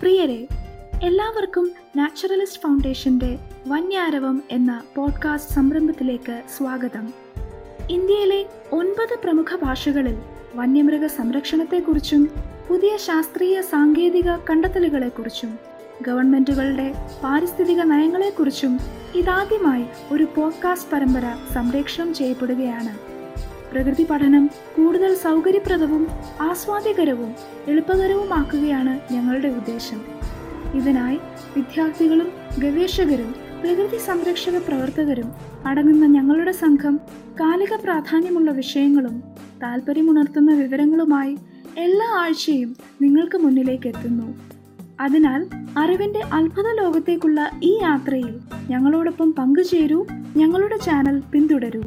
പ്രിയരെ എല്ലാവർക്കും നാച്ചുറലിസ്റ്റ് ഫൗണ്ടേഷന്റെ വന്യാരവം എന്ന പോഡ്കാസ്റ്റ് സംരംഭത്തിലേക്ക് സ്വാഗതം. ഇന്ത്യയിലെ ഒൻപത് പ്രമുഖ ഭാഷകളിൽ വന്യമൃഗ സംരക്ഷണത്തെക്കുറിച്ചും പുതിയ ശാസ്ത്രീയ സാങ്കേതിക കണ്ടെത്തലുകളെക്കുറിച്ചും ഗവൺമെന്റുകളുടെ പാരിസ്ഥിതിക നയങ്ങളെക്കുറിച്ചും ഇതാദ്യമായി ഒരു പോഡ്കാസ്റ്റ് പരമ്പര സംപ്രേക്ഷണം ചെയ്യപ്പെടുകയാണ്. പ്രകൃതി പഠനം കൂടുതൽ സൗകര്യപ്രദവും ആസ്വാദ്യകരവും എളുപ്പകരവുമാക്കുകയാണ് ഞങ്ങളുടെ ഉദ്ദേശം. ഇതിനായി വിദ്യാർത്ഥികളും ഗവേഷകരും പ്രകൃതി സംരക്ഷക പ്രവർത്തകരും അടങ്ങുന്ന ഞങ്ങളുടെ സംഘം കാലിക പ്രാധാന്യമുള്ള വിഷയങ്ങളും താല്പര്യമുണർത്തുന്ന വിവരങ്ങളുമായി എല്ലാ ആഴ്ചയും നിങ്ങൾക്ക് മുന്നിലേക്ക് എത്തുന്നു. അതിനാൽ അറിവിന്റെ അത്ഭുത ലോകത്തേക്കുള്ള ഈ യാത്രയിൽ ഞങ്ങളോടൊപ്പം പങ്കുചേരൂ ഞങ്ങളുടെ ചാനൽ പിന്തുടരൂ.